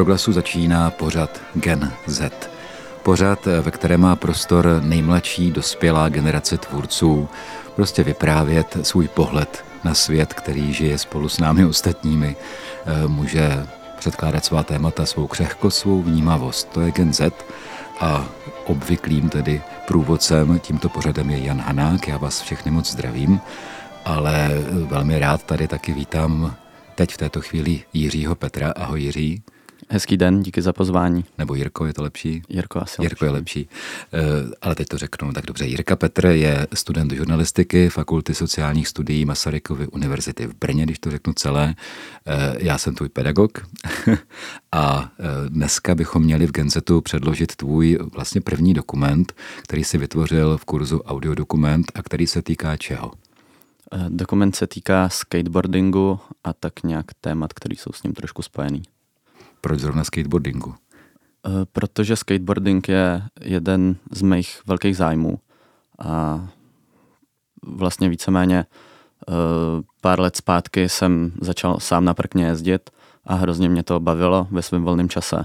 Proglasu začíná pořad Gen Z. Pořad, ve kterém má prostor nejmladší dospělá generace tvůrců prostě vyprávět svůj pohled na svět, který žije spolu s námi ostatními. Eh, může předkládat svá témata, svou křehkost, svou vnímavost. To je Gen Z a obvyklým tedy průvodcem tímto pořadem je Jan Hanák. Já vás všechny moc zdravím, ale velmi rád tady taky vítám teď v této chvíli Jiřího Petra. Ahoj Jiří. Hezký den, díky za pozvání. Nebo Jirko, je to lepší? Jirko asi Jirko je lepší. Uh, ale teď to řeknu tak dobře. Jirka Petr je student žurnalistiky Fakulty sociálních studií Masarykovy univerzity v Brně, když to řeknu celé. Uh, já jsem tvůj pedagog a uh, dneska bychom měli v Genzetu předložit tvůj vlastně první dokument, který si vytvořil v kurzu audiodokument a který se týká čeho? Dokument se týká skateboardingu a tak nějak témat, které jsou s ním trošku spojený. Proč zrovna skateboardingu? Eh, protože skateboarding je jeden z mých velkých zájmů a vlastně víceméně eh, pár let zpátky jsem začal sám na prkně jezdit a hrozně mě to bavilo ve svém volném čase.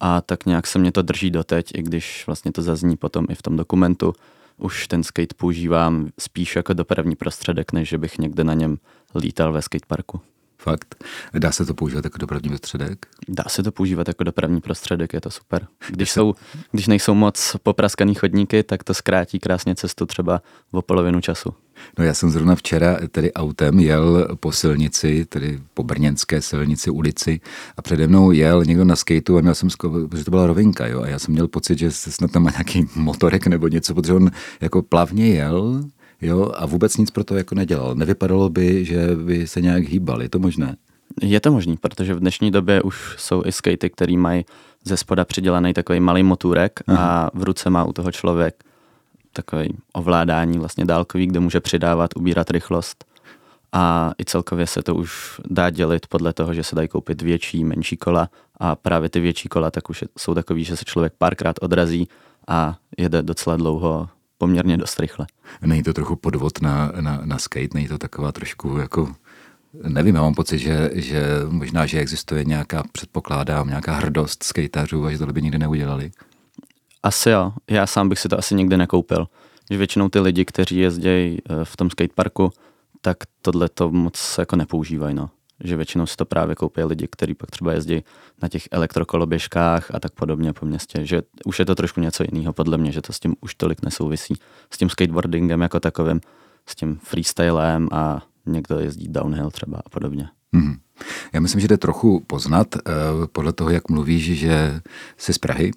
A tak nějak se mě to drží doteď, i když vlastně to zazní potom i v tom dokumentu. Už ten skate používám spíš jako dopravní prostředek, než že bych někde na něm lítal ve skateparku. Fakt. Dá se to používat jako dopravní prostředek? Dá se to používat jako dopravní prostředek, je to super. Když, jsou, když nejsou moc popraskaný chodníky, tak to zkrátí krásně cestu třeba o polovinu času. No já jsem zrovna včera tedy autem jel po silnici, tedy po brněnské silnici, ulici a přede mnou jel někdo na skateu a měl jsem, protože to byla rovinka, jo, a já jsem měl pocit, že snad tam má nějaký motorek nebo něco, protože on jako plavně jel, jo, a vůbec nic pro to jako nedělal. Nevypadalo by, že by se nějak hýbal. Je to možné? Je to možné, protože v dnešní době už jsou i skatey, který mají ze spoda přidělaný takový malý motůrek Aha. a v ruce má u toho člověk takový ovládání vlastně dálkový, kde může přidávat, ubírat rychlost. A i celkově se to už dá dělit podle toho, že se dají koupit větší, menší kola a právě ty větší kola tak už jsou takový, že se člověk párkrát odrazí a jede docela dlouho poměrně dost rychle. Není to trochu podvod na, na, na skate, není to taková trošku jako Nevím, já mám pocit, že, že možná, že existuje nějaká, předpokládám, nějaká hrdost skateařů a že to by nikdy neudělali. Asi jo, já sám bych si to asi nikdy nekoupil. Že většinou ty lidi, kteří jezdí eh, v tom skateparku, tak tohle to moc jako nepoužívají. No že většinou si to právě koupí lidi, kteří pak třeba jezdí na těch elektrokoloběžkách a tak podobně po městě, že už je to trošku něco jiného podle mě, že to s tím už tolik nesouvisí. S tím skateboardingem jako takovým, s tím freestylem a někdo jezdí downhill třeba a podobně. Hmm. Já myslím, že jde trochu poznat uh, podle toho, jak mluvíš, že jsi z Prahy.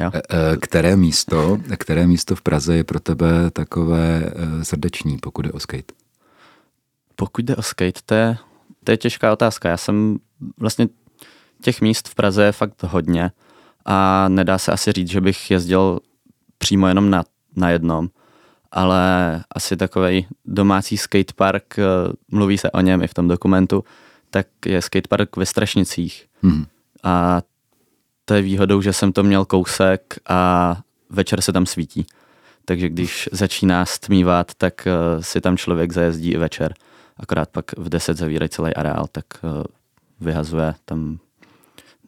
Jo. Uh, které místo, které místo v Praze je pro tebe takové uh, srdeční, pokud jde o skate? Pokud jde o skate, to je to je těžká otázka. Já jsem vlastně těch míst v Praze je fakt hodně a nedá se asi říct, že bych jezdil přímo jenom na, na jednom, ale asi takový domácí skatepark, eh, mluví se o něm i v tom dokumentu, tak je skatepark ve Strašnicích. Hmm. A to je výhodou, že jsem to měl kousek a večer se tam svítí. Takže když začíná stmívat, tak eh, si tam člověk zajezdí i večer akorát pak v 10 zavírají celý areál, tak eh, vyhazuje tam,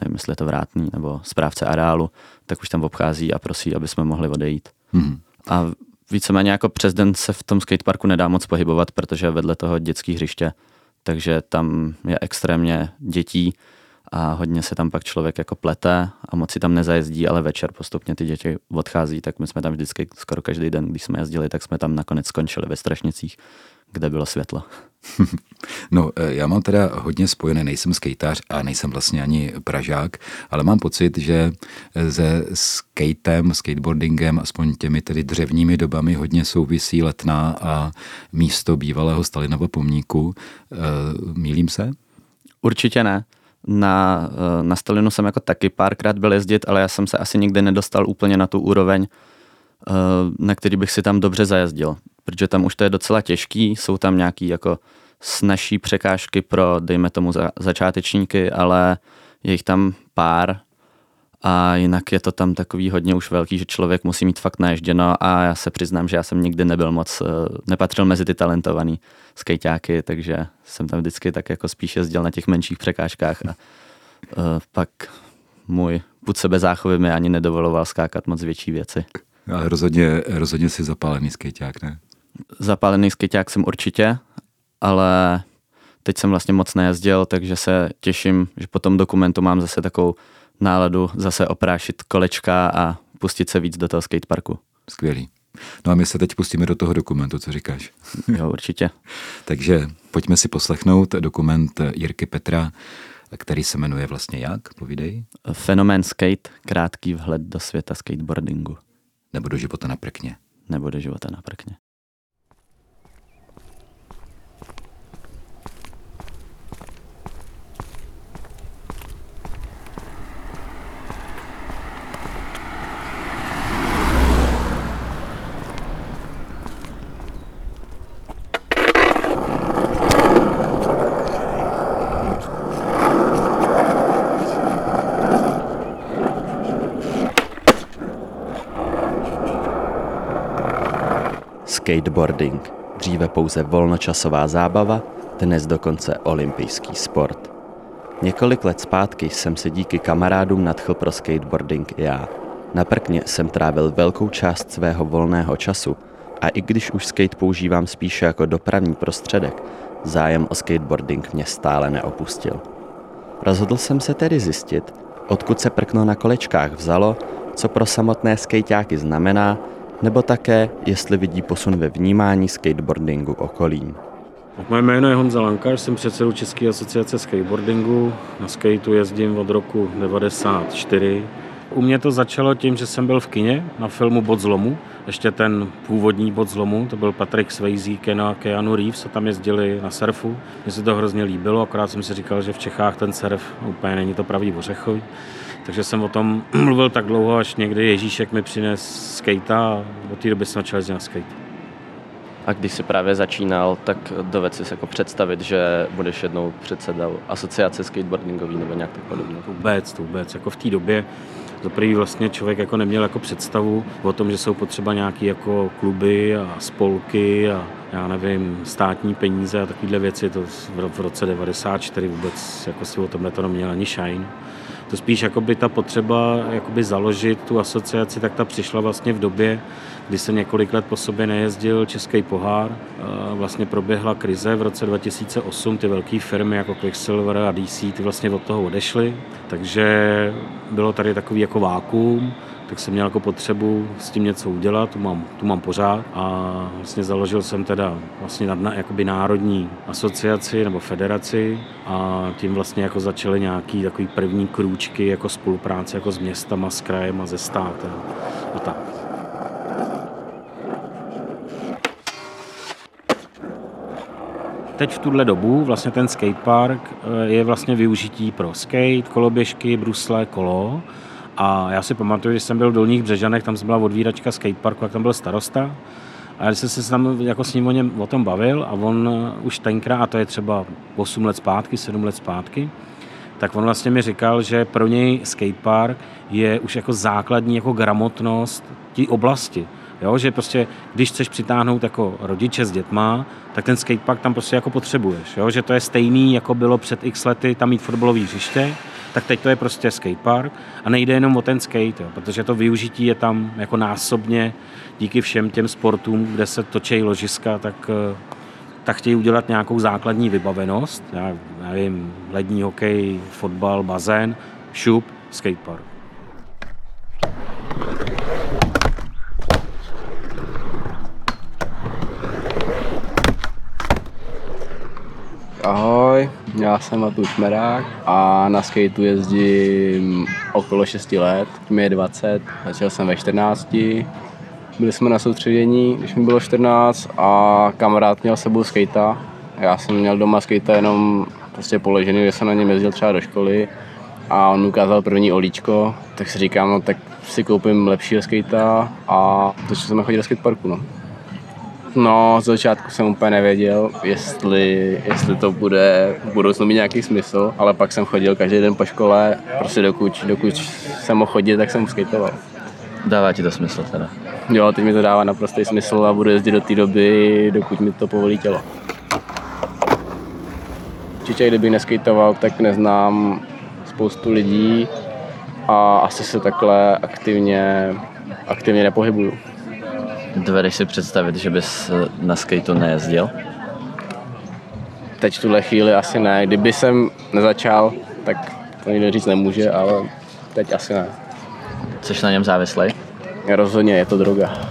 nevím, jestli je to vrátný nebo správce areálu, tak už tam obchází a prosí, aby jsme mohli odejít. Hmm. A víceméně jako přes den se v tom skateparku nedá moc pohybovat, protože vedle toho dětský hřiště, takže tam je extrémně dětí a hodně se tam pak člověk jako plete a moc si tam nezajezdí, ale večer postupně ty děti odchází, tak my jsme tam vždycky skoro každý den, když jsme jezdili, tak jsme tam nakonec skončili ve Strašnicích, kde bylo světlo. No, eh, já mám teda hodně spojené, nejsem skejtář a nejsem vlastně ani pražák, ale mám pocit, že se skatem, skateboardingem, aspoň těmi tedy dřevními dobami hodně souvisí letná a místo bývalého Stalinova pomníku. Eh, mílím se? Určitě ne. Na, eh, na Stalinu jsem jako taky párkrát byl jezdit, ale já jsem se asi nikdy nedostal úplně na tu úroveň, na který bych si tam dobře zajezdil protože tam už to je docela těžký, jsou tam nějaký jako snažší překážky pro, dejme tomu, za, začátečníky, ale je jich tam pár a jinak je to tam takový hodně už velký, že člověk musí mít fakt naježděno a já se přiznám, že já jsem nikdy nebyl moc, eh, nepatřil mezi ty talentovaný skejťáky, takže jsem tam vždycky tak jako spíš jezdil na těch menších překážkách a pak můj put sebe záchovy mi ani nedovoloval skákat moc větší věci. Ale rozhodně, rozhodně si zapálený skejťák, ne? Zapálený skejťák jsem určitě, ale teď jsem vlastně moc nejezdil, takže se těším, že po tom dokumentu mám zase takovou náladu zase oprášit kolečka a pustit se víc do toho skateparku. Skvělý. No a my se teď pustíme do toho dokumentu, co říkáš? Jo, určitě. Takže pojďme si poslechnout dokument Jirky Petra, který se jmenuje vlastně jak? Povídej. Fenomén skate, krátký vhled do světa skateboardingu. Nebo do života na prkně. Nebo do života na prkně. Skateboarding, dříve pouze volnočasová zábava, dnes dokonce olympijský sport. Několik let zpátky jsem se díky kamarádům nadchl pro skateboarding i já. Na prkně jsem trávil velkou část svého volného času a i když už skate používám spíše jako dopravní prostředek, zájem o skateboarding mě stále neopustil. Rozhodl jsem se tedy zjistit, odkud se prkno na kolečkách vzalo, co pro samotné skejťáky znamená nebo také, jestli vidí posun ve vnímání skateboardingu okolím. Moje jméno je Honza Lankaš, jsem předsedou České asociace skateboardingu. Na skateu jezdím od roku 94. U mě to začalo tím, že jsem byl v kině na filmu Bod zlomu, ještě ten původní bod zlomu, to byl Patrick Swayze, Kena, Keanu Reeves a tam jezdili na surfu. Mně se to hrozně líbilo, akorát jsem si říkal, že v Čechách ten surf úplně není to pravý ořechový. Takže jsem o tom mluvil tak dlouho, až někdy Ježíšek mi přines skate a od té doby jsem začal jezdit na skate. A když jsi právě začínal, tak doved si jako představit, že budeš jednou předsedou asociace skateboardingový nebo nějak tak podobně? Vůbec, to vůbec. Jako v té době za prvý vlastně člověk jako neměl jako představu o tom, že jsou potřeba nějaké jako kluby a spolky a já nevím, státní peníze a takovéhle věci. To v roce 94 vůbec jako si o tomhle to neměl ani shine to spíš jakoby ta potřeba jakoby založit tu asociaci, tak ta přišla vlastně v době, kdy se několik let po sobě nejezdil Český pohár. Vlastně proběhla krize v roce 2008, ty velké firmy jako Quicksilver a DC, ty vlastně od toho odešly, takže bylo tady takový jako vákuum tak jsem měl jako potřebu s tím něco udělat, tu mám, tu mám pořád a vlastně založil jsem teda vlastně nad, jakoby národní asociaci nebo federaci a tím vlastně jako začaly nějaký takový první krůčky jako spolupráce jako s městama, s krajem a ze státem a tak. Teď v tuhle dobu vlastně ten skatepark eh, je vlastně využití pro skate, koloběžky, brusle, kolo a já si pamatuju, když jsem byl v Dolních Břežanech, tam byla odvíračka skateparku, jak tam byl starosta. A já jsem se tam jako s ním o, něm, o tom bavil a on už tenkrát, a to je třeba 8 let zpátky, 7 let zpátky, tak on vlastně mi říkal, že pro něj skatepark je už jako základní jako gramotnost té oblasti. Jo, že prostě, když chceš přitáhnout jako rodiče s dětma, tak ten skatepark tam prostě jako potřebuješ. Jo? Že to je stejný, jako bylo před x lety tam mít fotbalový hřiště, tak teď to je prostě skatepark a nejde jenom o ten skate, jo, protože to využití je tam jako násobně díky všem těm sportům, kde se točí ložiska, tak, eh, tak chtějí udělat nějakou základní vybavenost. Já nevím, lední hokej, fotbal, bazén, šup, skatepark. Ahoj, já jsem Matuš Merák a na skateu jezdím okolo 6 let, mi je 20, začal jsem ve 14. Byli jsme na soustředění, když mi bylo 14 a kamarád měl sebou skejta. Já jsem měl doma skejta jenom prostě položený, že jsem na něm jezdil třeba do školy a on ukázal první olíčko, tak si říkám, no tak si koupím lepšího skejta a začal jsem chodit do skateparku. No. No, z začátku jsem úplně nevěděl, jestli, jestli to bude v budoucnu mít nějaký smysl, ale pak jsem chodil každý den po škole, prostě dokud, dokud jsem mohl chodit, tak jsem skateoval. Dává ti to smysl teda? Jo, teď mi to dává naprostý smysl a budu jezdit do té doby, dokud mi to povolí tělo. Určitě, kdybych neskejtoval, tak neznám spoustu lidí a asi se takhle aktivně, aktivně nepohybuju. Dovedeš si představit, že bys na skateu nejezdil? Teď v tuhle chvíli asi ne. Kdyby jsem nezačal, tak to nikdo říct nemůže, ale teď asi ne. Což na něm závislej? Rozhodně je to droga.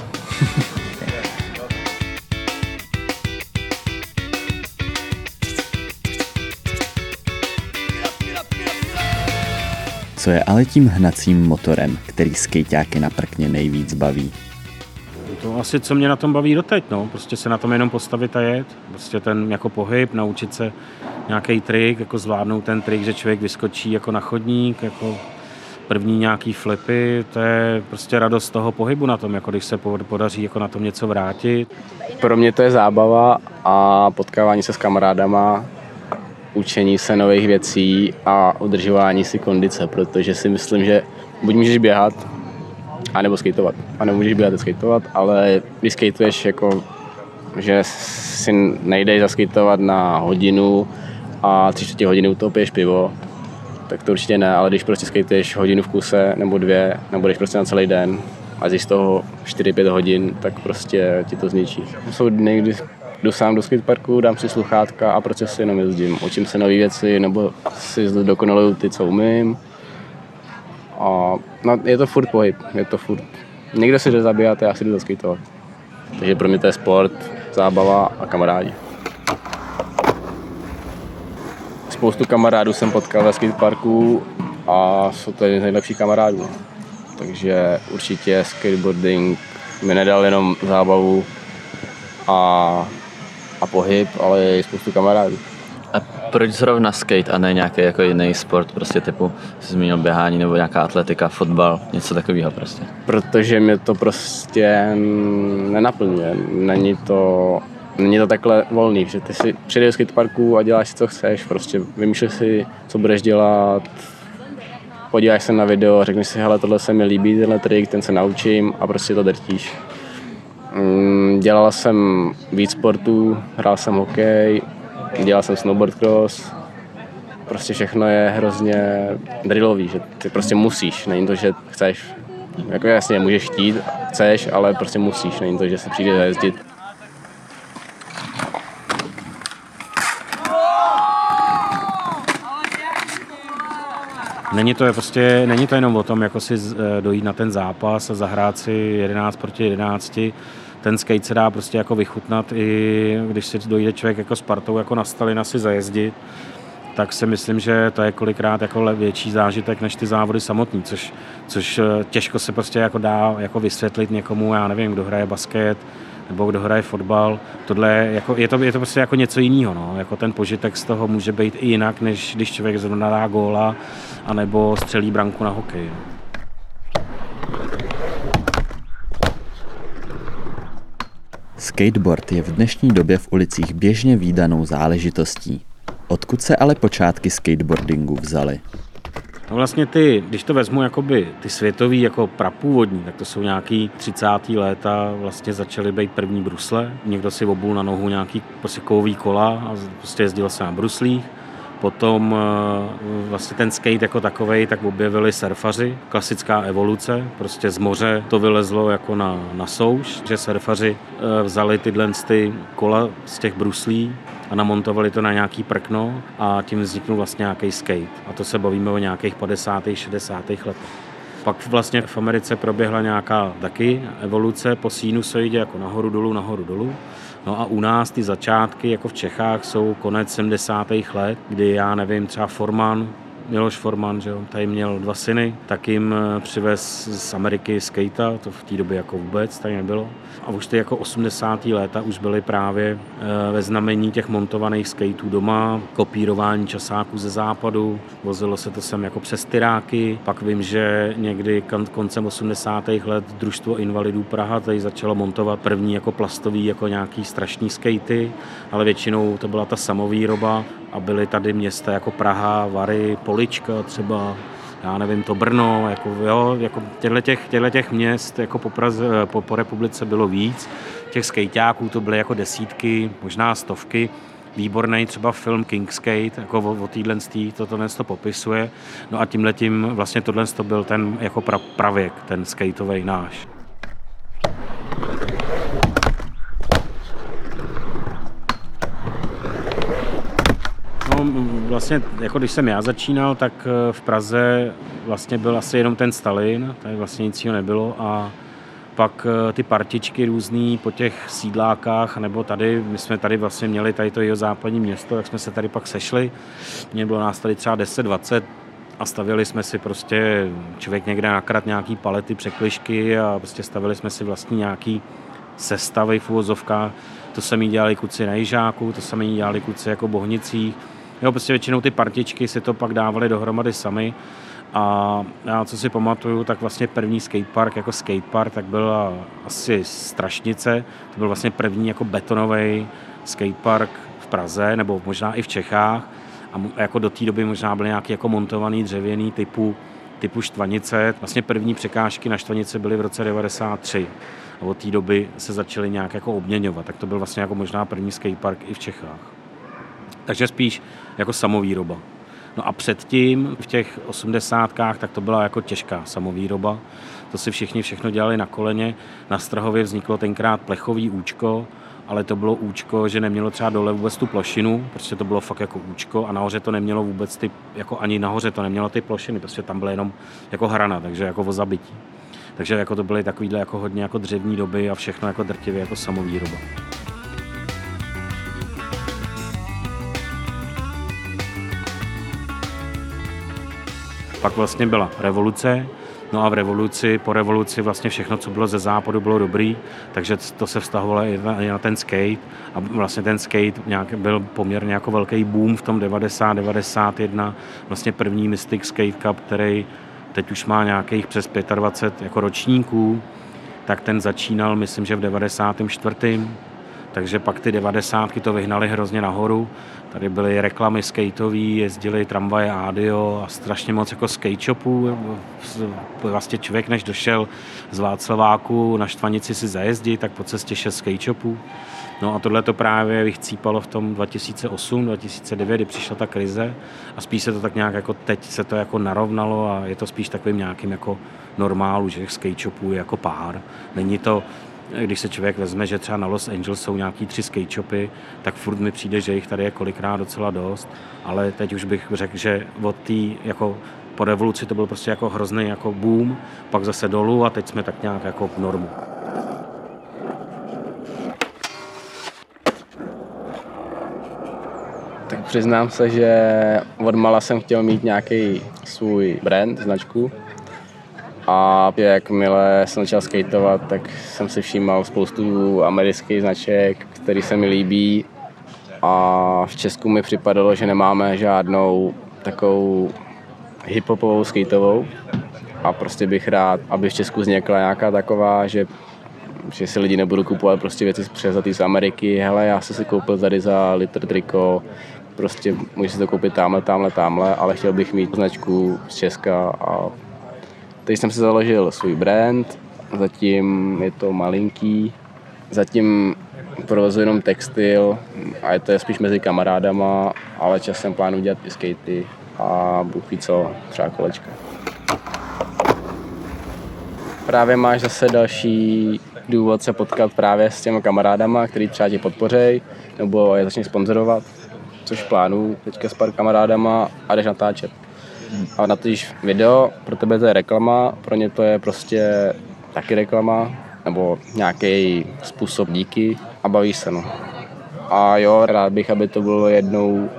Co je ale tím hnacím motorem, který skejťáky na prkně nejvíc baví? To asi, co mě na tom baví doteď, no. Prostě se na tom jenom postavit a jet. Prostě ten jako pohyb, naučit se nějaký trik, jako zvládnout ten trik, že člověk vyskočí jako na chodník, jako první nějaký flipy, to je prostě radost toho pohybu na tom, jako když se podaří jako na tom něco vrátit. Pro mě to je zábava a potkávání se s kamarádama, učení se nových věcí a udržování si kondice, protože si myslím, že buď můžeš běhat, anebo skateovat. A nemůžeš běhat a skateovat, ale když skateuješ jako že si nejdeš zaskejtovat na hodinu a tři čtvrtě hodiny utopíš pivo, tak to určitě ne, ale když prostě skateuješ hodinu v kuse nebo dvě, nebo jdeš prostě na celý den a z toho 4-5 hodin, tak prostě ti to zničí. Jsou dny, kdy jdu sám do skateparku, dám si sluchátka a prostě si jenom jezdím. Učím se nové věci nebo si dokonaluju ty, co umím. A no, je to furt pohyb, je to furt. Někdo si jde zabíjat a já si jdu zaskejtovat. Takže pro mě to je sport, zábava a kamarádi. Spoustu kamarádů jsem potkal ve skateparku a jsou to jeden z nejlepších kamarádů. Takže určitě skateboarding mi nedal jenom zábavu a a pohyb, ale i spoustu kamarádů. Proč zrovna skate a ne nějaký jako jiný sport, prostě typu, jsi zmínil běhání nebo nějaká atletika, fotbal, něco takového prostě? Protože mě to prostě nenaplňuje. Není to, není to takhle volný, že ty si přijdeš do skateparku a děláš si, co chceš, prostě vymýšlíš si, co budeš dělat, podíváš se na video, řekneš si, hele, tohle se mi líbí, tenhle trik, ten se naučím a prostě to drtíš. Mm, dělal jsem víc sportů, hrál jsem hokej, dělal jsem snowboard cross. Prostě všechno je hrozně drillový, že ty prostě musíš, není to, že chceš. Jako jasně, můžeš chtít, chceš, ale prostě musíš, není to, že se přijde zajezdit. Není to, prostě, není to jenom o tom, jako si eh, dojít na ten zápas a zahrát si 11 proti 11 ten skate se dá prostě jako vychutnat i když si dojde člověk jako s partou jako na Stalina si zajezdit, tak si myslím, že to je kolikrát jako větší zážitek než ty závody samotný, což, což eh, těžko se prostě jako dá jako vysvětlit někomu, já nevím, kdo hraje basket, nebo kdo hraje fotbal. Tohle jako, je, to, je to prostě jako něco jiného. No. Jako ten požitek z toho může být i jinak, než když člověk zrovna dá góla, anebo střelí branku na hokej. No. Skateboard je v dnešní době v ulicích běžně výdanou záležitostí. Odkud se ale počátky skateboardingu vzaly? No vlastně ty, když to vezmu jakoby ty světový jako prapůvodní, tak to jsou nějaký 30. léta, vlastně začaly být první brusle. Někdo si obul na nohu nějaký prostě kola a prostě jezdil se na bruslích. Potom eh, vlastně ten skate jako takový, tak objevili surfaři, klasická evoluce, prostě z moře to vylezlo jako na, na souš, že surfaři eh, vzali tyhle ty kola z těch bruslí a namontovali to na nějaký prkno a tím vzniknul vlastně nějaký skate. A to se bavíme o nějakých 50. 60. letech. Pak vlastně v Americe proběhla nějaká taky evoluce po sinusoidě jako nahoru dolů, nahoru dolů. No a u nás ty začátky, jako v Čechách, jsou konec 70. let, kdy já nevím, třeba Forman, Miloš Forman, že jo, tady měl dva syny, tak jim eh, přivez z Ameriky skejta, to v té době jako vůbec tady nebylo. A už ty jako 80. léta už byly právě eh, ve znamení těch montovaných skateů doma, kopírování časáků ze západu, vozilo se to sem jako přes tyráky, pak vím, že někdy koncem 80. let družstvo invalidů Praha tady začalo montovat první jako plastový, jako nějaký strašný skatey, ale většinou to byla ta samovýroba a byly tady města jako Praha, Vary, Polička třeba, já nevím, to Brno, jako, jo, jako těchto, těch, těchto těch měst jako po, Praze, po, po republice bylo víc. Těch skejťáků to byly jako desítky, možná stovky. výborný třeba film Kingskate, jako o, o téhle to tohle to popisuje. No a tímhle tím vlastně tohle to byl ten jako pra, pravěk, ten skateový náš. Vlastně, jako když jsem já začínal, tak eh, v Praze vlastně byl asi jenom ten Stalin, tady vlastně nic jiného nebylo a pak eh, ty partičky různý po těch sídlákách, nebo tady, my jsme tady vlastně měli tady to jeho západní město, tak jsme se tady pak sešli. Mě bylo nás tady třeba 10-20 a stavili jsme si prostě, člověk někde nakrat nějaký palety, překlišky a prostě stavili jsme si vlastně nějaký sestavy v úvozovkách. To sami dělali kluci na Jižáku, to sami dělali kluci jako Bohnicích. Jo, prostě většinou ty partičky si to pak dávali dohromady sami a já co si pamatuju, tak vlastně první skatepark jako skatepark, tak byla asi Strašnice. To byl vlastně první jako betonový skatepark v Praze, nebo možná i v Čechách. A jako do té doby možná byly nějaký jako montovaný dřevěný typu, typu štvanice. Vlastně první překážky na štvanice byly v roce 93. A od té doby se začaly nějak jako obměňovat. Tak to byl vlastně jako možná první skatepark i v Čechách. Takže spíš jako samovýroba. No a předtím v těch osmdesátkách tak to byla jako těžká samovýroba. To si všichni všechno dělali na koleně. Na Strahově vzniklo tenkrát plechový účko, ale to bylo účko, že nemělo třeba dole vůbec tu plošinu, protože to bylo fakt jako účko a nahoře to nemělo vůbec ty, jako ani nahoře to nemělo ty plošiny, protože tam bylo jenom jako hrana, takže jako o zabití. Takže jako to byly takovýhle jako hodně jako dřevní doby a všechno jako drtivě jako samovýroba. Pak vlastně byla revoluce, No a v revoluci, po revoluci vlastně všechno, co bylo ze západu, bylo dobrý, takže to se vztahovalo i na, i na ten skate. A vlastně ten skate nějak byl poměrně jako velký boom v tom 90, 91, vlastně první Mystic Skate Cup, který teď už má nějakých přes 25 jako ročníků, tak ten začínal, myslím, že v 94 takže pak ty devadesátky to vyhnali hrozně nahoru. Tady byly reklamy skateové, jezdili tramvaje Adio a strašně moc jako skate shopů. Vlastně člověk, než došel z Václaváku na Štvanici si zajezdit, tak po cestě šel skate shopů. No a tohle to právě vychcípalo v tom 2008, 2009, kdy přišla ta krize a spíš se to tak nějak jako teď se to jako narovnalo a je to spíš takovým nějakým jako normálu, že skate shopů je jako pár. Není to, když se člověk vezme, že třeba na Los Angeles jsou nějaký tři skate shopy, tak furt mi přijde, že jich tady je kolikrát docela dost, ale teď už bych řekl, že od té jako po revoluci to byl prostě jako hrozný jako boom, pak zase dolů a teď jsme tak nějak jako v normu. Tak přiznám se, že od mala jsem chtěl mít nějaký svůj brand, značku, a jakmile jsem začal skateovat, tak jsem si všímal spoustu amerických značek, které se mi líbí. A v Česku mi připadalo, že nemáme žádnou takovou hiphopovou skateovou. A prostě bych rád, aby v Česku vznikla nějaká taková, že že si lidi nebudou kupovat prostě věci převzatý z Ameriky. Hele, já jsem si koupil tady za litr triko, prostě můžu si to koupit tamhle, tamhle, tamhle, ale chtěl bych mít značku z Česka a Teď jsem si založil svůj brand, zatím je to malinký, zatím provozu jenom textil a je to je spíš mezi kamarádama, ale časem plánu dělat i skatey a bůh ví co, třeba kolečka. Právě máš zase další důvod se potkat právě s těmi kamarádama, který třeba tě podpořejí nebo je začne sponzorovat, což plánu teďka s pár kamarádama a jdeš natáčet a natáčíš video, pro tebe to je reklama, pro ně to je prostě taky reklama, nebo nějaký způsob díky a bavíš se. No. A jo, rád bych, aby to bylo jednou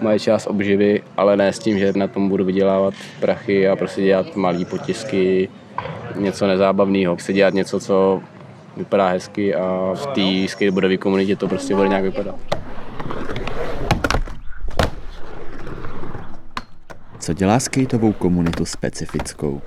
moje část obživy, ale ne s tím, že na tom budu vydělávat prachy a prostě dělat malý potisky, něco nezábavného. Chci dělat něco, co vypadá hezky a v té skateboardové komunitě to prostě bude nějak vypadat. Co dělá skateovou komunitu specifickou?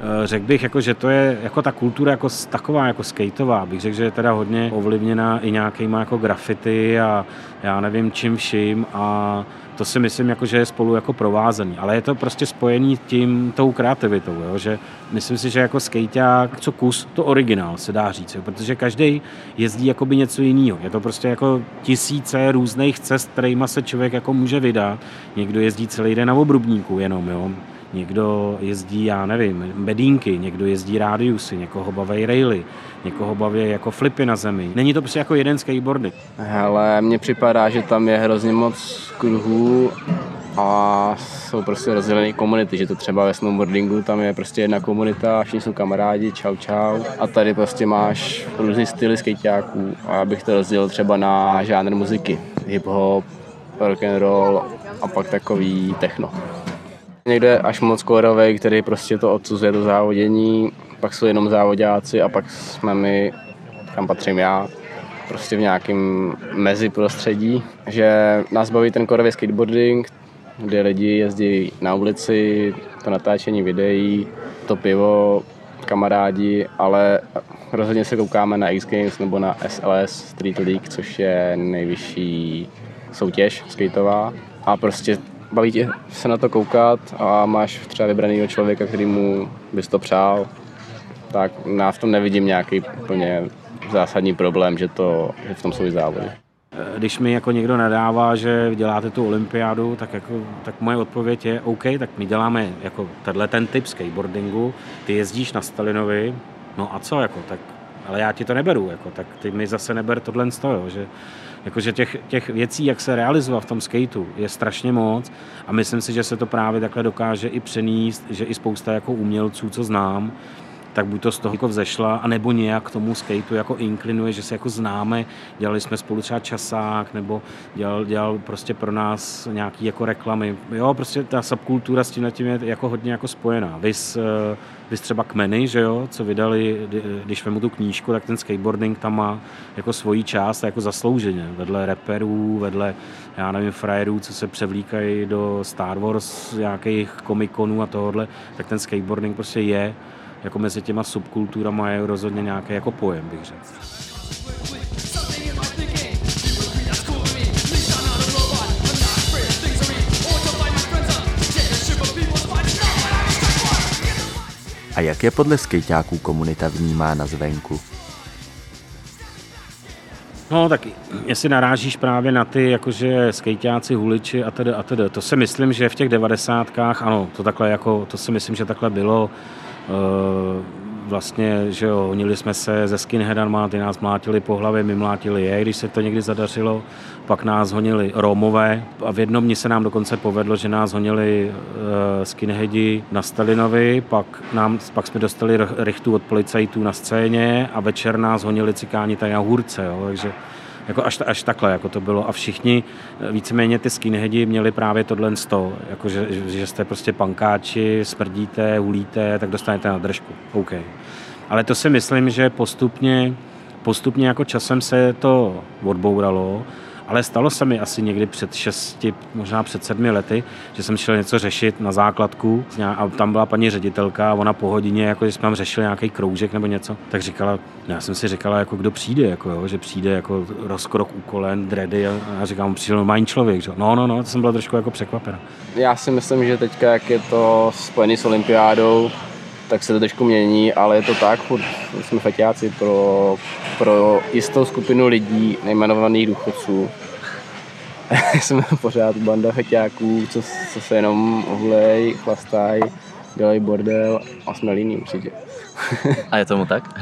Eh, řekl bych, jako, že to je jako ta kultura jako taková jako skateová. Bych řekl, že je teda hodně ovlivněná i nějakýma jako grafity a já nevím čím vším a to si myslím, jako, že je spolu jako provázaný. Ale je to prostě spojený tím, tou kreativitou, jo? že myslím si, že jako skejťák, co kus, to originál se dá říct, jo? protože každý jezdí jakoby něco jiného. Je to prostě jako tisíce různých cest, kterýma se člověk jako může vydat. Někdo jezdí celý den na obrubníku jenom, jo? Někdo jezdí, já nevím, bedínky, někdo jezdí rádiusy, někoho baví raily, někoho baví jako flipy na zemi. Není to prostě jako jeden skateboardy. Hele, mně připadá, že tam je hrozně moc kruhů a jsou prostě rozdělené komunity, že to třeba ve snowboardingu tam je prostě jedna komunita, všichni jsou kamarádi, čau čau a tady prostě máš různý styly skejťáků a já bych to rozdělil třeba na žánr muziky, hip-hop, rock and roll a pak takový techno. Někdo je až moc kórový, který prostě to odsuzuje do závodění, pak jsou jenom závodáci a pak jsme my, kam patřím já, prostě v nějakém mezi prostředí, že nás baví ten korový skateboarding, kde lidi jezdí na ulici, to natáčení videí, to pivo, kamarádi, ale rozhodně se koukáme na X Games nebo na SLS Street League, což je nejvyšší soutěž skateová. A prostě baví tě se na to koukat a máš třeba vybranýho člověka, který mu bys to přál, tak já v tom nevidím nějaký úplně zásadní problém, že, to, že v tom jsou i závody. Když mi jako někdo nadává, že děláte tu olympiádu, tak, jako, tak moje odpověď je OK, tak my děláme jako tenhle ten typ skateboardingu, ty jezdíš na Stalinovi, no a co, jako, tak, ale já ti to neberu, jako, tak ty mi zase neber tohle stojo, že Jakože těch, těch věcí, jak se realizovat v tom skateu, je strašně moc a myslím si, že se to právě takhle dokáže i přenést, že i spousta jako umělců, co znám, tak buď to z toho jako vzešla, anebo nějak k tomu skateu jako inklinuje, že se jako známe, dělali jsme spolu třeba časák, nebo dělal, dělal prostě pro nás nějaký jako reklamy. Jo, prostě ta subkultura s tím tím je jako hodně jako spojená. Vys, eh, vys třeba kmeny, že jo, co vydali, když vemu tu knížku, tak ten skateboarding tam má jako svoji část jako zaslouženě. Vedle reperů, vedle, já nevím, frajerů, co se převlíkají do Star Wars, nějakých komikonů a tohohle, tak ten skateboarding prostě je jako mezi těma subkulturama je rozhodně nějaký jako pojem, bych řekl. A jak je podle skejťáků komunita vnímána zvenku? No tak jestli narážíš právě na ty, jakože skejťáci, huliči a tedy a tedy, to si myslím, že v těch devadesátkách, ano, to takhle jako, to si myslím, že takhle bylo. Eh, vlastně, že jo, honili jsme se ze skinheadama, ty nás mlátili po hlavě, my mlátili je, když se to někdy zadařilo, pak nás honili Rómové a v jednom dni se nám dokonce povedlo, že nás honili uh, skinheadi na Stalinovi, pak, nám, pak jsme dostali rychtu od policajtů na scéně a večer nás honili cikáni tady na hůrce, jo, takže jako až, až takhle jako to bylo a všichni, eh, víceméně ty skinheadi měli právě tohle sto, jako že, že jste prostě pankáči, smrdíte, hulíte, tak dostanete na držku. OK. Ale to si myslím, že postupně, postupně jako časem se to odbouralo ale stalo se mi asi někdy před šesti, možná před sedmi lety, že jsem šel něco řešit na základku a tam byla paní ředitelka a ona po hodině, jako když jsme tam řešili nějaký kroužek nebo něco, tak říkala, já jsem si říkala, jako kdo přijde, jako jo, že přijde jako rozkrok u kolen, dredy a já říkám, přišel normální člověk, že? no, no, no, to jsem byla trošku jako překvapena. Já si myslím, že teďka, jak je to spojený s olympiádou, tak se to trošku mění, ale je to tak, furt jsme fetiáci pro, pro jistou skupinu lidí, nejmenovaných důchodců. jsme pořád banda fetiáků, co, co se jenom hulej, chlastají, dělají bordel a jsme líní určitě. a je tomu tak?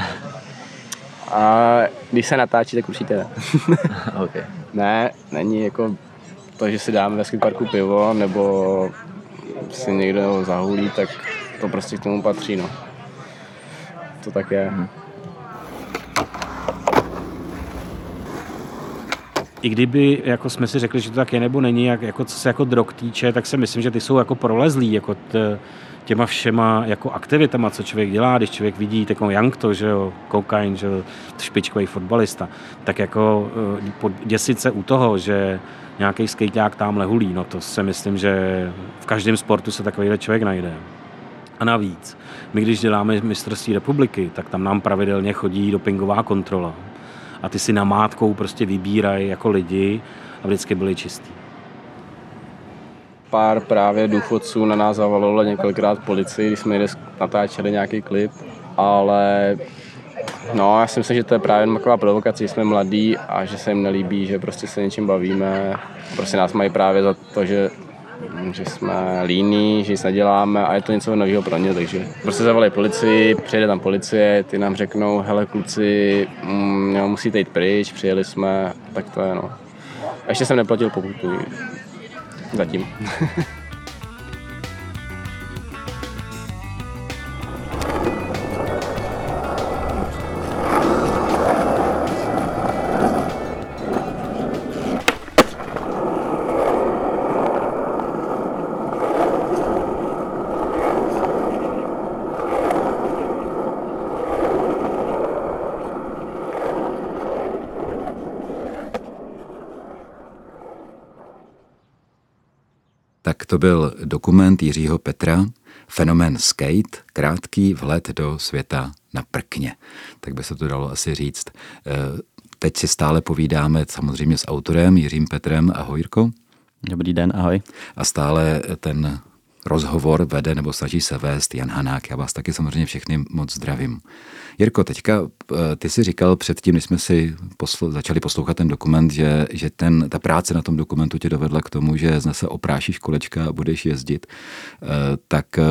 A když se natáčí, tak určitě ne. okay. Ne, není jako to, že si dáme ve skateparku pivo, nebo si někdo zahulí, tak to prostě k tomu patří, no. To tak je. Hmm. I kdyby jako jsme si řekli, že to tak je nebo není, jak, jako co se jako drog týče, tak si myslím, že ty jsou jako prolezlí jako t, těma všema jako aktivitama, co člověk dělá, když člověk vidí takovou Jankto, že jo, kokain, že jo, špičkový fotbalista, tak jako uh, děsit se u toho, že nějaký skejťák tamhle hulí, no to si myslím, že v každém sportu se takovýhle člověk najde. A navíc, my když děláme mistrovství republiky, tak tam nám pravidelně chodí dopingová kontrola. A ty si namátkou prostě vybírají jako lidi a vždycky byli čistí. Pár právě důchodců na nás zavolalo několikrát policii, když jsme natáčeli nějaký klip, ale no, já si myslím, že to je právě taková provokace, že jsme mladí a že se jim nelíbí, že prostě se něčím bavíme. Prostě nás mají právě za to, že že jsme líní, že nic neděláme a je to něco nového pro ně, takže prostě zavolají policii, přijede tam policie, ty nám řeknou, hele kluci, mm, musíte jít pryč, přijeli jsme, tak to je no. A ještě jsem neplatil pokutu. Zatím. to byl dokument Jiřího Petra, Fenomen skate, krátký vhled do světa na prkně. Tak by se to dalo asi říct. Eh, teď si stále povídáme samozřejmě s autorem Jiřím Petrem. Ahoj, Jirko. Dobrý den, ahoj. A stále ten rozhovor vede nebo snaží se vést Jan Hanák. Já vás taky samozřejmě všechny moc zdravím. Jirko, teďka eh, ty si říkal předtím, když jsme si posl- začali poslouchat ten dokument, že, že ten, ta práce na tom dokumentu tě dovedla k tomu, že zase oprášíš kolečka a budeš jezdit. Eh, tak eh,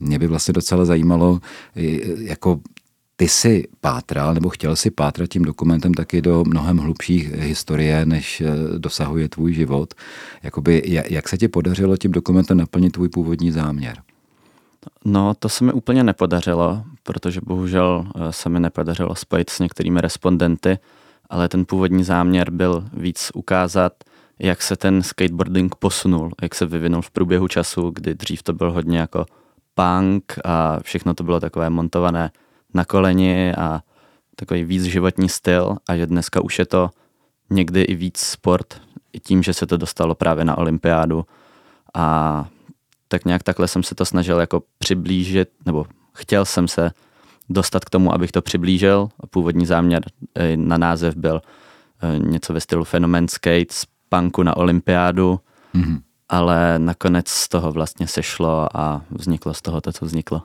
mě by vlastně docela zajímalo, jako ty jsi pátral, nebo chtěl si pátrat tím dokumentem taky do mnohem hlubších historie, než dosahuje tvůj život. Jakoby, jak se ti podařilo tím dokumentem naplnit tvůj původní záměr? No, to se mi úplně nepodařilo, protože bohužel eh, se mi nepodařilo spojit s některými respondenty, ale ten původní záměr byl víc ukázat, jak se ten skateboarding posunul, jak se vyvinul v průběhu času, kdy dřív to byl hodně jako punk a všechno to bylo takové montované na koleni a takový víc životní styl a že dneska už je to někdy i víc sport, i tím, že se to dostalo právě na olympiádu a tak nějak takhle jsem se to snažil jako přiblížit, nebo chtěl jsem se dostat k tomu, abych to přiblížil. Původní záměr eh, na název byl eh, něco ve stylu Fenomen Skate z punku na olympiádu, mm-hmm. ale nakonec z toho vlastně sešlo a vzniklo z toho to, co vzniklo.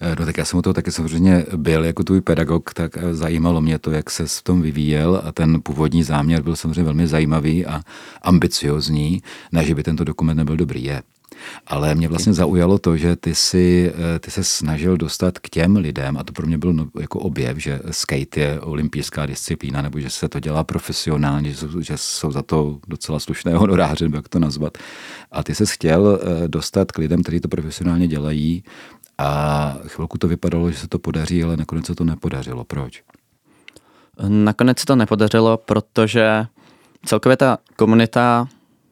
Eh, no tak já jsem u toho taky samozřejmě byl jako tvůj pedagog, tak zajímalo mě to, jak se v tom vyvíjel a ten původní záměr byl samozřejmě velmi zajímavý a ambiciozní, ne, že by tento dokument nebyl dobrý, je. Ale mě vlastně zaujalo to, že ty si, eh, ty se snažil dostat k těm lidem, a to pro mě byl no, jako objev, že skate je olympijská disciplína, nebo že se to dělá profesionálně, že jsou, že jsou za to docela slušné honoráře, nebo jak to nazvat. A ty se chtěl eh, dostat k lidem, kteří to profesionálně dělají, a chvilku to vypadalo, že se to podaří, ale nakonec se to nepodařilo. Proč? Nakonec se to nepodařilo, protože celkově ta komunita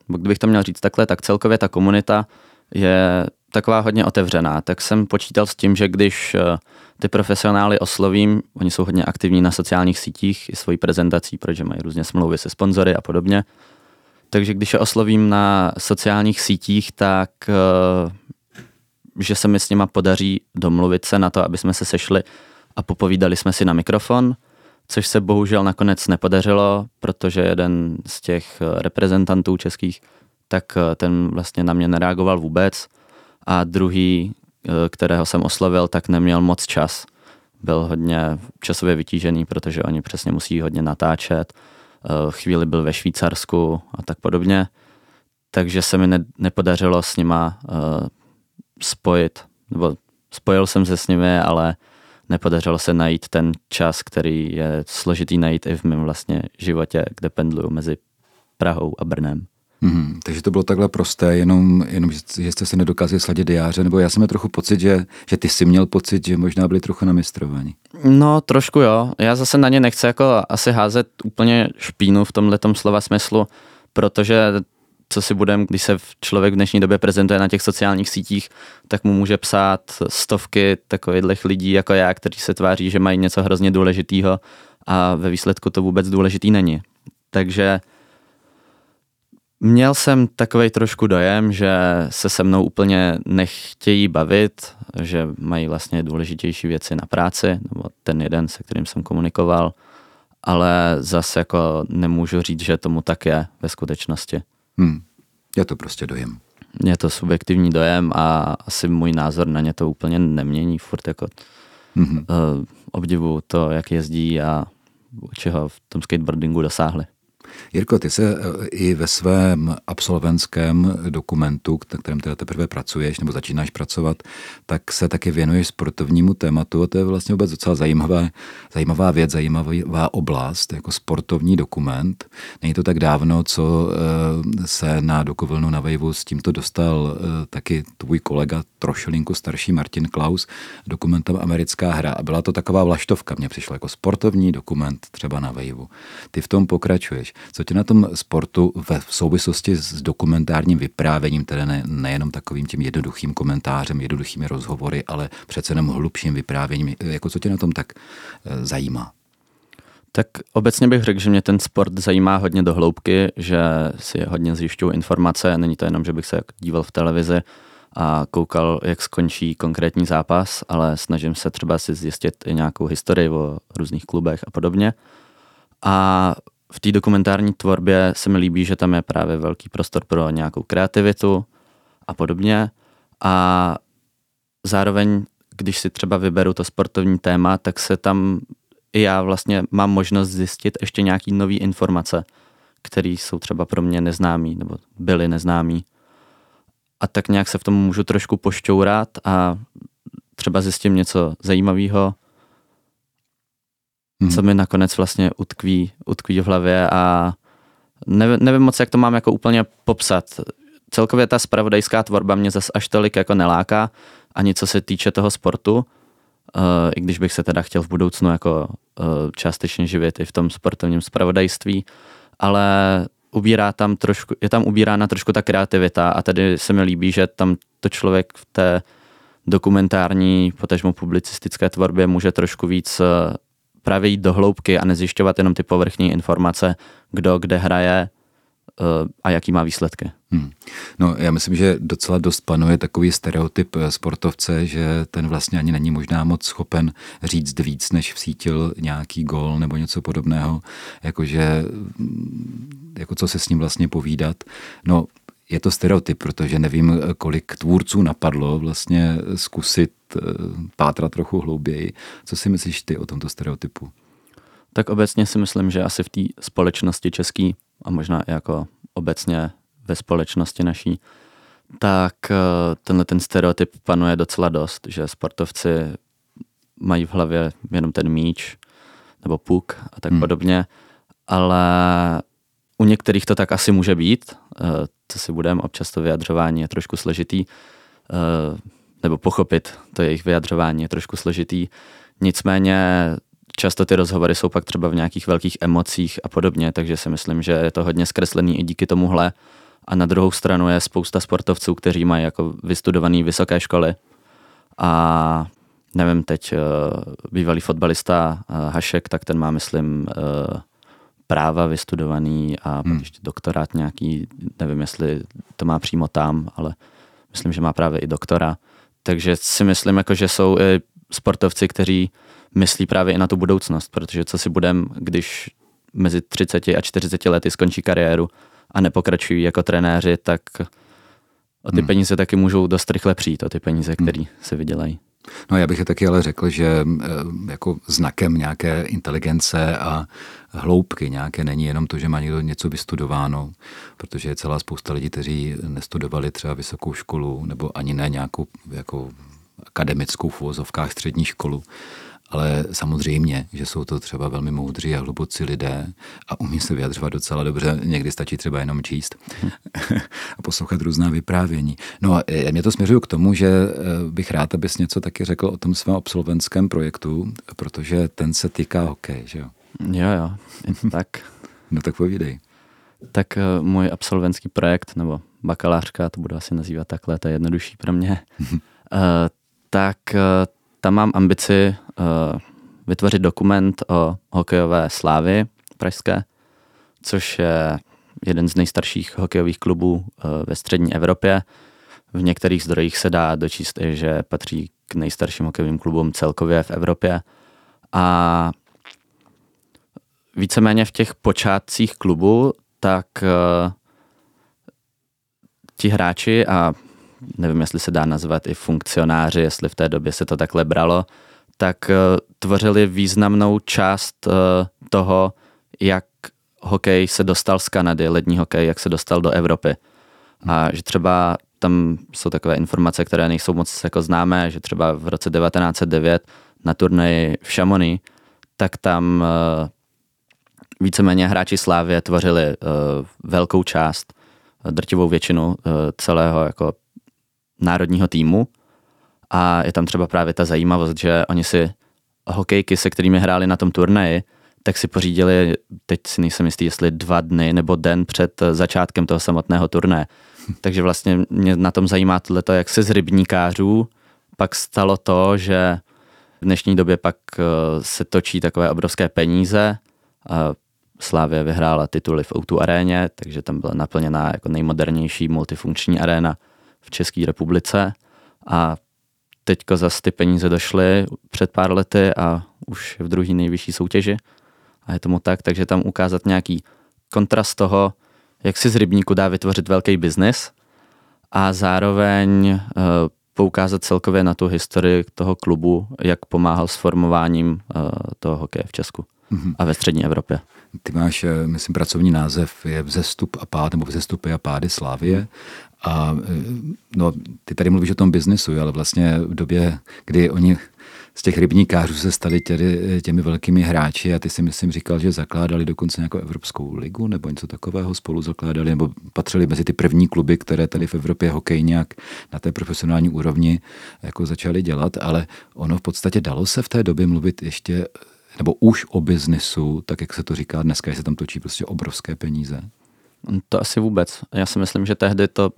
kdybych to měl říct takhle, tak celkově ta komunita je taková hodně otevřená. Tak jsem počítal s tím, že když eh, ty profesionály oslovím, oni jsou hodně aktivní na sociálních sítích i svojí prezentací, protože mají různě smlouvy se sponzory a podobně. Takže když je oslovím na sociálních sítích, tak eh, že se mi s nima podaří domluvit se na to, aby jsme se sešli a popovídali jsme si na mikrofon, což se bohužel nakonec nepodařilo, protože jeden z těch eh, reprezentantů českých, tak eh, ten vlastně na mě nereagoval vůbec a druhý, eh, kterého jsem oslovil, tak neměl moc čas. Byl hodně časově vytížený, protože oni přesně musí hodně natáčet. Chvíli byl ve Švýcarsku a tak podobně. Takže se mi ne, nepodařilo s nima spojit, nebo spojil jsem se s nimi, ale nepodařilo se najít ten čas, který je složitý najít i v mém vlastně životě, kde pendluju mezi Prahou a Brnem. Mm, takže to bylo takhle prosté, jenom, jenom že jste se nedokázali sladit diáře, nebo já jsem měl trochu pocit, že, že ty jsi měl pocit, že možná byli trochu namistrovaní. No, trošku jo. Já zase na ně nechci jako asi házet úplně špínu v tomhle slova smyslu, protože co si budem, když se člověk v dnešní době prezentuje na těch sociálních sítích, tak mu může psát stovky takových lidí jako já, kteří se tváří, že mají něco hrozně důležitého a ve výsledku to vůbec důležitý není. Takže Měl jsem takový trošku dojem, že se se mnou úplně nechtějí bavit, že mají vlastně důležitější věci na práci, nebo ten jeden, se kterým jsem komunikoval, ale zase jako nemůžu říct, že tomu tak je ve skutečnosti. Hmm. Je to prostě dojem. Je to subjektivní dojem a asi můj názor na ně to úplně nemění. Furt jako mm-hmm. uh, obdivu to, jak jezdí a čeho v tom skateboardingu dosáhli. Jirko, ty se eh, i ve svém absolventském dokumentu, na kterém teda teprve pracuješ nebo začínáš pracovat, tak se taky věnuješ sportovnímu tématu a to je vlastně vůbec docela zajímavá, zajímavá věc, zajímavá oblast, jako sportovní dokument. Není to tak dávno, co eh, se na Dokovlnu na Vejvu s tímto dostal eh, taky tvůj kolega trošilinku starší Martin Klaus dokumentem Americká hra a byla to taková vlaštovka, mně přišla jako sportovní dokument třeba na Vejvu. Ty v tom pokračuješ. Co tě na tom sportu ve souvislosti s dokumentárním vyprávěním, tedy ne, nejenom takovým tím jednoduchým komentářem, jednoduchými rozhovory, ale přece jenom hlubším vyprávěním, jako co tě na tom tak e, zajímá? Tak obecně bych řekl, že mě ten sport zajímá hodně do hloubky, že si hodně zjišťuju informace. Není to jenom, že bych se díval v televizi a koukal, jak skončí konkrétní zápas, ale snažím se třeba si zjistit i nějakou historii o různých klubech a podobně. A v té dokumentární tvorbě se mi líbí, že tam je právě velký prostor pro nějakou kreativitu a podobně. A zároveň, když si třeba vyberu to sportovní téma, tak se tam i já vlastně mám možnost zjistit ještě nějaký nové informace, které jsou třeba pro mě neznámý nebo byly neznámý. A tak nějak se v tom můžu trošku pošťourat a třeba zjistím něco zajímavého, hmm. co mi nakonec vlastně utkví, utkví v hlavě a nevím, nevím moc, jak to mám jako úplně popsat. Celkově ta spravodajská tvorba mě zas až tolik jako neláká, ani co se týče toho sportu, uh, i když bych se teda chtěl v budoucnu jako uh, částečně živit i v tom sportovním spravodajství, ale ubírá tam trošku, je tam ubírána trošku ta kreativita a tady se mi líbí, že tam to člověk v té dokumentární, potažmo publicistické tvorbě může trošku víc eh, právě jít do hloubky a nezjišťovat jenom ty povrchní informace, kdo kde hraje uh, a jaký má výsledky. Hmm. No já myslím, že docela dost panuje takový stereotyp eh, sportovce, že ten vlastně ani není možná moc schopen říct víc, než vsítil nějaký gol nebo něco podobného, jakože mm, jako co se s ním vlastně povídat. No je to stereotyp, protože nevím, kolik tvůrců napadlo vlastně zkusit eh, pátrat trochu hlouběji. Co si myslíš ty o tomto stereotypu? Tak obecně si myslím, že asi v té společnosti český a možná i jako obecně ve společnosti naší, tak eh, tenhle ten stereotyp panuje docela dost, že sportovci mají v hlavě jenom ten míč nebo puk a tak hmm. podobně, ale u některých to tak asi může být, eh, co si budeme, občas to vyjadřování je trošku složitý, eh, nebo pochopit to jejich vyjadřování je trošku složitý. Nicméně často ty rozhovory jsou pak třeba v nějakých velkých emocích a podobně, takže si myslím, že je to hodně zkreslený i díky tomuhle. A na druhou stranu je spousta sportovců, kteří mají jako vystudované vysoké školy a nevím, teď eh, bývalý fotbalista Hašek, tak ten má, myslím, práva vystudovaný a hmm. ještě doktorát nějaký, nevím, jestli to má přímo tam, ale myslím, že má právě i doktora. Takže si myslím, jako, že jsou i sportovci, kteří myslí právě i na tu budoucnost, protože co si budem, když mezi 30 a 40 lety skončí kariéru a nepokračují jako trenéři, tak o ty hmm. peníze taky můžou dost rychle přijít, o ty peníze, které hmm. se vydělají. No já bych je taky ale řekl, že eh, jako znakem nějaké inteligence a hloubky nějaké není jenom to, že má někdo něco vystudováno, protože je celá spousta lidí, kteří nestudovali třeba vysokou školu nebo ani ne nějakou jako akademickou v střední školu, ale samozřejmě, že jsou to třeba velmi moudří a hlubocí lidé a umí se vyjadřovat docela dobře. Někdy stačí třeba jenom číst a poslouchat různá vyprávění. No a e, mě to směřuje k tomu, že e, bych rád, abys něco taky řekl o tom svém absolventském projektu, protože ten se týká hokej, že jo? Jo, jo, tak. no tak povídej. Tak e, můj absolventský projekt, nebo bakalářka, to budu asi nazývat takhle, to je jednodušší pro mě, uh, tak tam mám ambici uh, vytvořit dokument o hokejové slávy pražské, což je jeden z nejstarších hokejových klubů eh, ve střední Evropě. V některých zdrojích se dá dočíst, že patří k nejstarším hokejovým klubům celkově v Evropě. A víceméně v těch počátcích klubu, tak uh, ti hráči a nevím, jestli se dá nazvat i funkcionáři, jestli v té době se to takhle bralo, tak uh, tvořili významnou část uh, toho, jak hokej se dostal z Kanady, lední hokej, jak se dostal do Evropy. A že třeba tam jsou takové informace, které nejsou moc jako známé, že třeba v roce 1909 na turnaji v Chamonix, tak tam uh, víceméně hráči Slávě tvořili velkou část, drtivou většinu celého jako národního týmu a je tam třeba právě ta zajímavost, že oni si hokejky, se kterými hráli na tom turnaji, tak si pořídili, teď si nejsem jistý, jestli dva dny nebo den před začátkem toho samotného turné. Takže vlastně mě na tom zajímá tohleto, jak se z rybníkářů pak stalo to, že v dnešní době pak eh, se točí takové obrovské peníze. Slávě vyhrála tituly v O2 aréně, takže tam byla naplněná jako nejmodernější multifunkční aréna v České republice. A teďko zase ty peníze došly před pár lety a už v druhé nejvyšší soutěži. A je tomu tak, takže tam ukázat nějaký kontrast toho, jak si z rybníku dá vytvořit velký biznis a zároveň uh, poukázat celkově na tu historii toho klubu, jak pomáhal s formováním uh, toho hokeje v Česku mm-hmm. a ve střední Evropě. Ty máš, eh, myslím, pracovní název je Vzestup a pád, nebo Vzestupy a pády Slávie. A no, ty tady mluvíš o tom biznesu, ale vlastně v době, kdy oni z těch rybníkářů se stali těmi, těmi velkými hráči a ty si myslím říkal, že zakládali dokonce nějakou Evropskou ligu nebo něco takového spolu zakládali nebo patřili mezi ty první kluby, které tady v Evropě hokej nějak na té profesionální úrovni jako začali dělat, ale ono v podstatě dalo se v té době mluvit ještě nebo už o biznesu, tak jak se to říká dneska, že se tam točí prostě obrovské peníze. To asi vůbec. Já si myslím, že tehdy to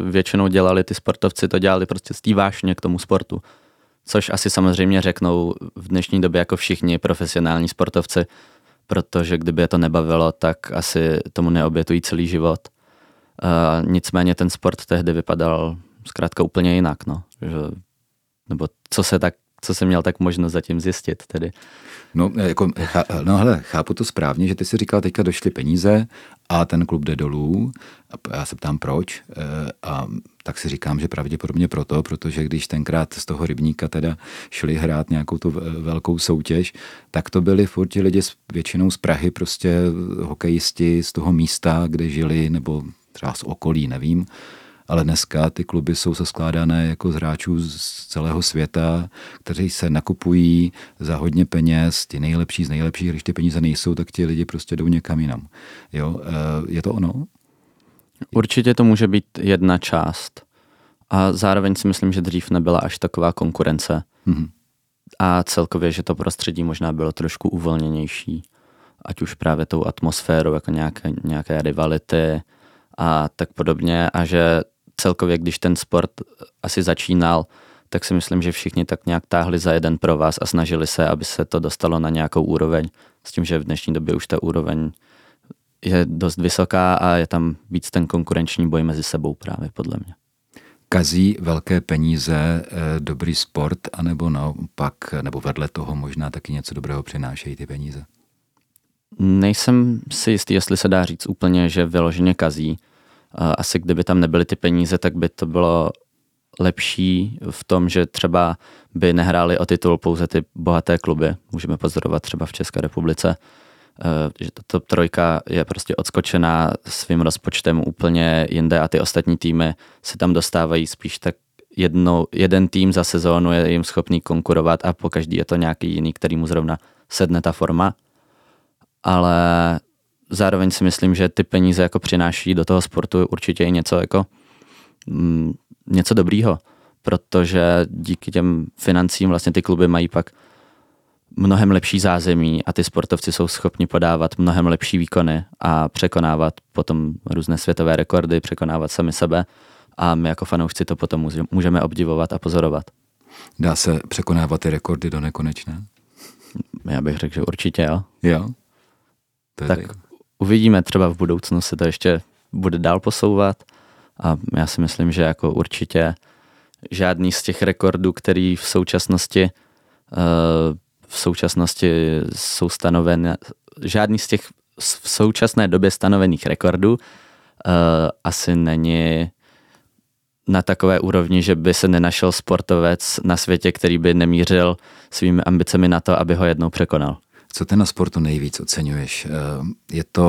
většinou dělali ty sportovci, to dělali prostě z té vášně k tomu sportu což asi samozřejmě řeknou v dnešní době jako všichni profesionální sportovci, protože kdyby je to nebavilo, tak asi tomu neobětují celý život. Uh, nicméně ten sport tehdy vypadal zkrátka úplně jinak, no. Že, nebo co se tak co jsem měl tak možnost zatím zjistit tedy. No, jako, no hele, chápu to správně, že ty si říkal, teďka došly peníze a ten klub jde dolů. A já se ptám proč. Eh, a tak si říkám, že pravděpodobně proto, protože když tenkrát z toho rybníka teda šli hrát nějakou tu velkou soutěž, tak to byli furt lidi většinou z Prahy, prostě hokejisti z toho místa, kde žili, nebo třeba z okolí, nevím ale dneska ty kluby jsou skládané jako z hráčů z celého světa, kteří se nakupují za hodně peněz, ti nejlepší z nejlepších, když ty peníze nejsou, tak ti lidi prostě jdou někam jinam. Jo, eh, je to ono? Určitě to může být jedna část. A zároveň si myslím, že dřív nebyla až taková konkurence. Mm-hmm. A celkově, že to prostředí možná bylo trošku uvolněnější. Ať už právě tou atmosférou, jako nějaké, nějaké rivality a tak podobně. A že celkově, když ten sport asi začínal, tak si myslím, že všichni tak nějak táhli za jeden pro vás a snažili se, aby se to dostalo na nějakou úroveň. S tím, že v dnešní době už ta úroveň je dost vysoká a je tam víc ten konkurenční boj mezi sebou právě podle mě. Kazí velké peníze eh, dobrý sport, anebo naopak, nebo vedle toho možná taky něco dobrého přinášejí ty peníze? Nejsem si jistý, jestli se dá říct úplně, že vyloženě kazí asi kdyby tam nebyly ty peníze, tak by to bylo lepší v tom, že třeba by nehráli o titul pouze ty bohaté kluby. Můžeme pozorovat třeba v České republice, eh, že top trojka je prostě odskočená svým rozpočtem úplně jinde a ty ostatní týmy se tam dostávají spíš tak jednou, jeden tým za sezónu je jim schopný konkurovat a po každý je to nějaký jiný, který mu zrovna sedne ta forma. Ale zároveň si myslím, že ty peníze jako přináší do toho sportu určitě i něco jako mm, něco dobrýho, protože díky těm financím vlastně ty kluby mají pak mnohem lepší zázemí a ty sportovci jsou schopni podávat mnohem lepší výkony a překonávat potom různé světové rekordy, překonávat sami sebe a my jako fanoušci to potom můžeme obdivovat a pozorovat. Dá se překonávat ty rekordy do nekonečna? Já bych řekl, že určitě jo. Jo? To tak uvidíme, třeba v budoucnu se to ještě bude dál posouvat a já si myslím, že jako určitě žádný z těch rekordů, který v současnosti eh, v současnosti jsou stanovené, žádný z těch v současné době stanovených rekordů uh, asi není na takové úrovni, že by se nenašel sportovec na světě, který by nemířil svými ambicemi na to, aby ho jednou překonal. Co ty na sportu nejvíc oceňuješ? Eh, je to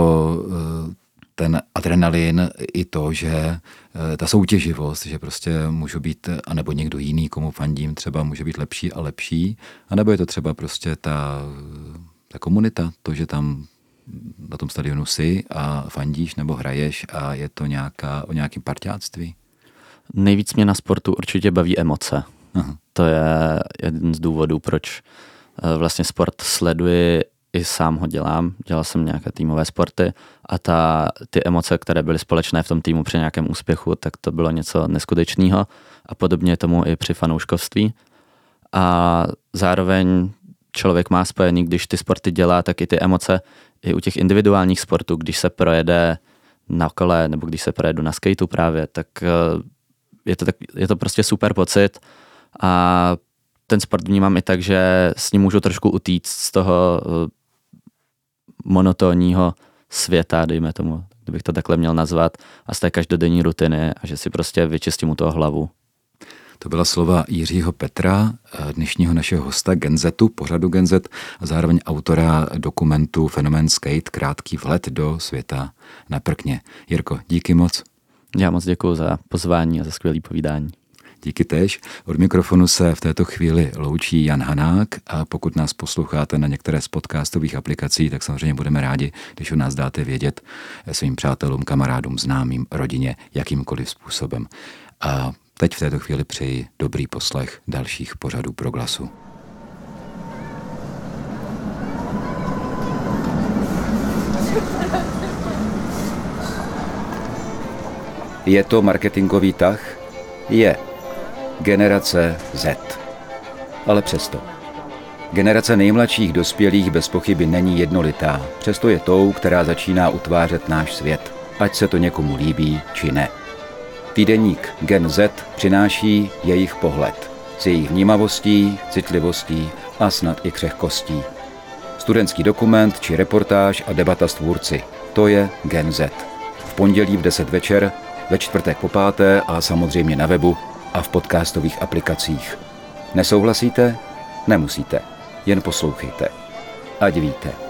eh, ten adrenalin i to, že eh, ta soutěživost, že prostě můžu být, anebo někdo jiný, komu fandím, třeba může být lepší a lepší, anebo je to třeba prostě ta, ta komunita, to, že tam na tom stadionu si a fandíš nebo hraješ a je to nějaká, o nějakém parťáctví? Nejvíc mě na sportu určitě baví emoce. Aha. To je jeden z důvodů, proč vlastně sport sleduji i sám ho dělám. Dělal jsem nějaké týmové sporty a ta, ty emoce, které byly společné v tom týmu při nějakém úspěchu, tak to bylo něco neskutečného a podobně tomu i při fanouškovství. A zároveň člověk má spojený, když ty sporty dělá, tak i ty emoce i u těch individuálních sportů, když se projede na kole nebo když se projedu na skateu právě, tak eh, je to, tak, je to prostě super pocit a ten sport vnímám i tak, že s ním můžu trošku utíct z toho eh, monotónního světa, dejme tomu, kdybych to takhle měl nazvat, a z té každodenní rutiny a že si prostě vyčistím u toho hlavu. To byla slova Jiřího Petra, eh, dnešního našeho hosta Genzetu, pořadu Genzet a zároveň autora dokumentu Fenomen Skate, krátký vlet do světa na prkně. Jirko, díky moc. Já moc děkuji za pozvání a za skvělé povídání. Díky tež. Od mikrofonu se v této chvíli loučí Jan Hanák a pokud nás posloucháte na některé z podcastových aplikací, tak samozřejmě budeme rádi, když o nás dáte vědět svým přátelům, kamarádům, známým, rodině, jakýmkoliv způsobem. A teď v této chvíli přeji dobrý poslech dalších pořadů proglasu. Je to marketingový tah? Je. Generace Z. Ale přesto. Generace nejmladších dospělých bez pochyby není jednolitá, přesto je tou, která začíná utvářet náš svět, ať se to někomu líbí či ne. Týdeník Gen Z přináší jejich pohled s jejich vnímavostí, citlivostí a snad i křehkostí. Studentský dokument či reportáž a debata s tvůrci. To je Gen Z. V pondělí v 10 večer, ve čtvrtek po páté a samozřejmě na webu a v podcastových aplikacích. Nesouhlasíte? Nemusíte. Jen poslouchejte. Ať víte.